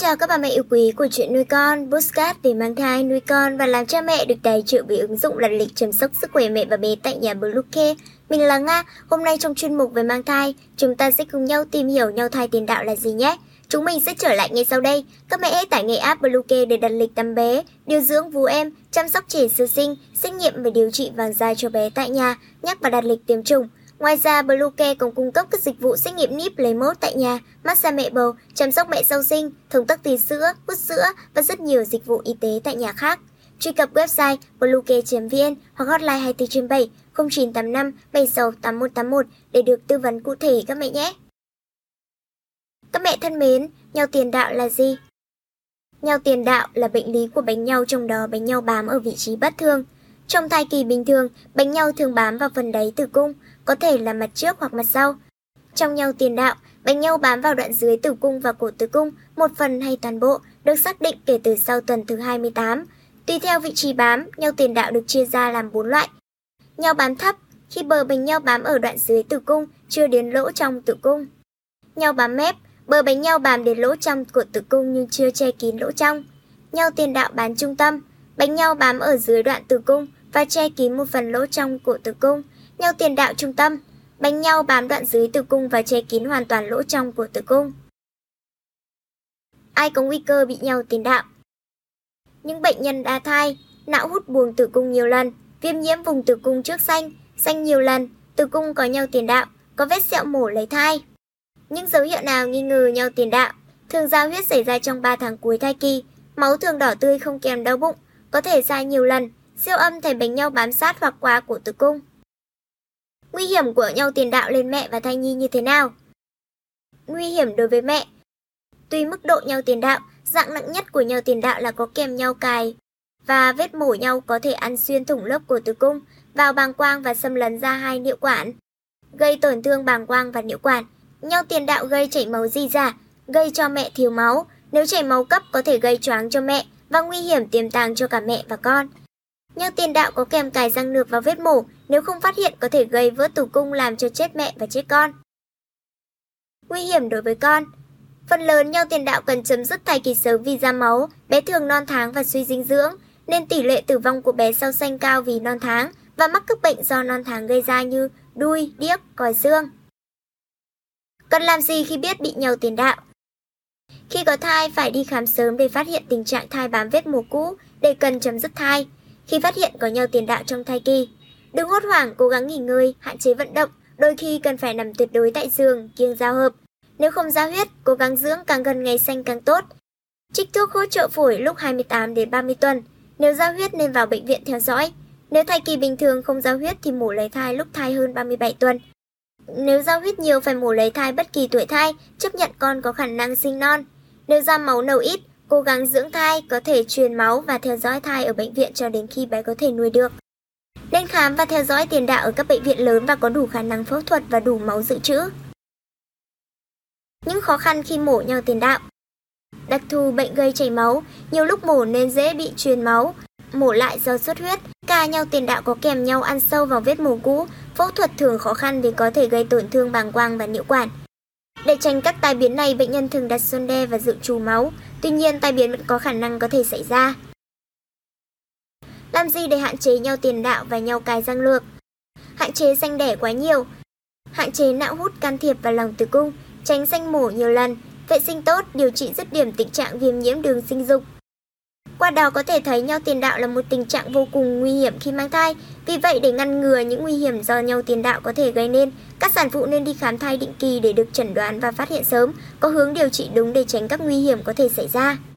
chào các bà mẹ yêu quý của chuyện nuôi con, postcard về mang thai, nuôi con và làm cha mẹ được tài trợ bởi ứng dụng lần lịch chăm sóc sức khỏe mẹ và bé tại nhà Bluecare. Mình là Nga, hôm nay trong chuyên mục về mang thai, chúng ta sẽ cùng nhau tìm hiểu nhau thai tiền đạo là gì nhé. Chúng mình sẽ trở lại ngay sau đây. Các mẹ hãy tải ngay app Bluecare để đặt lịch tắm bé, điều dưỡng vú em, chăm sóc trẻ sơ sinh, xét nghiệm và điều trị vàng da cho bé tại nhà, nhắc và đặt lịch tiêm chủng. Ngoài ra, Bluecare còn cung cấp các dịch vụ xét nghiệm níp lấy mẫu tại nhà, massage mẹ bầu, chăm sóc mẹ sau sinh, thống tắc tì sữa, hút sữa và rất nhiều dịch vụ y tế tại nhà khác. Truy cập website bluecare.vn hoặc hotline 24 trên 7 0985 76 8181 để được tư vấn cụ thể các mẹ nhé. Các mẹ thân mến, nhau tiền đạo là gì? Nhau tiền đạo là bệnh lý của bánh nhau trong đó bánh nhau bám ở vị trí bất thường. Trong thai kỳ bình thường, bánh nhau thường bám vào phần đáy tử cung, có thể là mặt trước hoặc mặt sau. Trong nhau tiền đạo, bánh nhau bám vào đoạn dưới tử cung và cổ tử cung, một phần hay toàn bộ, được xác định kể từ sau tuần thứ 28. Tùy theo vị trí bám, nhau tiền đạo được chia ra làm 4 loại. Nhau bám thấp, khi bờ bánh nhau bám ở đoạn dưới tử cung, chưa đến lỗ trong tử cung. Nhau bám mép, bờ bánh nhau bám đến lỗ trong của tử cung nhưng chưa che kín lỗ trong. Nhau tiền đạo bán trung tâm, bánh nhau bám ở dưới đoạn tử cung và che kín một phần lỗ trong của tử cung nhau tiền đạo trung tâm, bánh nhau bám đoạn dưới tử cung và che kín hoàn toàn lỗ trong của tử cung. Ai có nguy cơ bị nhau tiền đạo? Những bệnh nhân đa thai, não hút buồng tử cung nhiều lần, viêm nhiễm vùng tử cung trước xanh, xanh nhiều lần, tử cung có nhau tiền đạo, có vết sẹo mổ lấy thai. Những dấu hiệu nào nghi ngờ nhau tiền đạo? Thường giao huyết xảy ra trong 3 tháng cuối thai kỳ, máu thường đỏ tươi không kèm đau bụng, có thể ra nhiều lần, siêu âm thấy bánh nhau bám sát hoặc qua của tử cung. Nguy hiểm của nhau tiền đạo lên mẹ và thai nhi như thế nào? Nguy hiểm đối với mẹ Tùy mức độ nhau tiền đạo, dạng nặng nhất của nhau tiền đạo là có kèm nhau cài và vết mổ nhau có thể ăn xuyên thủng lớp của tử cung, vào bàng quang và xâm lấn ra hai niệu quản, gây tổn thương bàng quang và niệu quản. Nhau tiền đạo gây chảy máu di giả, gây cho mẹ thiếu máu. Nếu chảy máu cấp có thể gây choáng cho mẹ và nguy hiểm tiềm tàng cho cả mẹ và con. Nhau tiền đạo có kèm cài răng nược vào vết mổ, nếu không phát hiện có thể gây vỡ tử cung làm cho chết mẹ và chết con. Nguy hiểm đối với con Phần lớn nhau tiền đạo cần chấm dứt thai kỳ sớm vì ra máu, bé thường non tháng và suy dinh dưỡng, nên tỷ lệ tử vong của bé sau sanh cao vì non tháng và mắc các bệnh do non tháng gây ra như đuôi, điếc, còi xương. Cần làm gì khi biết bị nhau tiền đạo? Khi có thai phải đi khám sớm để phát hiện tình trạng thai bám vết mổ cũ để cần chấm dứt thai. Khi phát hiện có nhau tiền đạo trong thai kỳ, đừng hốt hoảng, cố gắng nghỉ ngơi, hạn chế vận động, đôi khi cần phải nằm tuyệt đối tại giường, kiêng giao hợp. Nếu không ra huyết, cố gắng dưỡng càng gần ngày xanh càng tốt. Trích thuốc hỗ trợ phổi lúc 28 đến 30 tuần. Nếu ra huyết nên vào bệnh viện theo dõi. Nếu thai kỳ bình thường không ra huyết thì mổ lấy thai lúc thai hơn 37 tuần. Nếu ra huyết nhiều phải mổ lấy thai bất kỳ tuổi thai, chấp nhận con có khả năng sinh non. Nếu ra máu nầu ít, cố gắng dưỡng thai, có thể truyền máu và theo dõi thai ở bệnh viện cho đến khi bé có thể nuôi được. Nên khám và theo dõi tiền đạo ở các bệnh viện lớn và có đủ khả năng phẫu thuật và đủ máu dự trữ. Những khó khăn khi mổ nhau tiền đạo Đặc thù bệnh gây chảy máu, nhiều lúc mổ nên dễ bị truyền máu, mổ lại do xuất huyết, ca nhau tiền đạo có kèm nhau ăn sâu vào vết mổ cũ, phẫu thuật thường khó khăn vì có thể gây tổn thương bàng quang và niệu quản. Để tránh các tai biến này, bệnh nhân thường đặt sonde và dự trù máu, tuy nhiên tai biến vẫn có khả năng có thể xảy ra. Làm gì để hạn chế nhau tiền đạo và nhau cài răng lược? Hạn chế sanh đẻ quá nhiều, hạn chế não hút can thiệp vào lòng tử cung, tránh sanh mổ nhiều lần, vệ sinh tốt, điều trị dứt điểm tình trạng viêm nhiễm đường sinh dục. Qua đó có thể thấy nhau tiền đạo là một tình trạng vô cùng nguy hiểm khi mang thai. Vì vậy để ngăn ngừa những nguy hiểm do nhau tiền đạo có thể gây nên, các sản phụ nên đi khám thai định kỳ để được chẩn đoán và phát hiện sớm, có hướng điều trị đúng để tránh các nguy hiểm có thể xảy ra.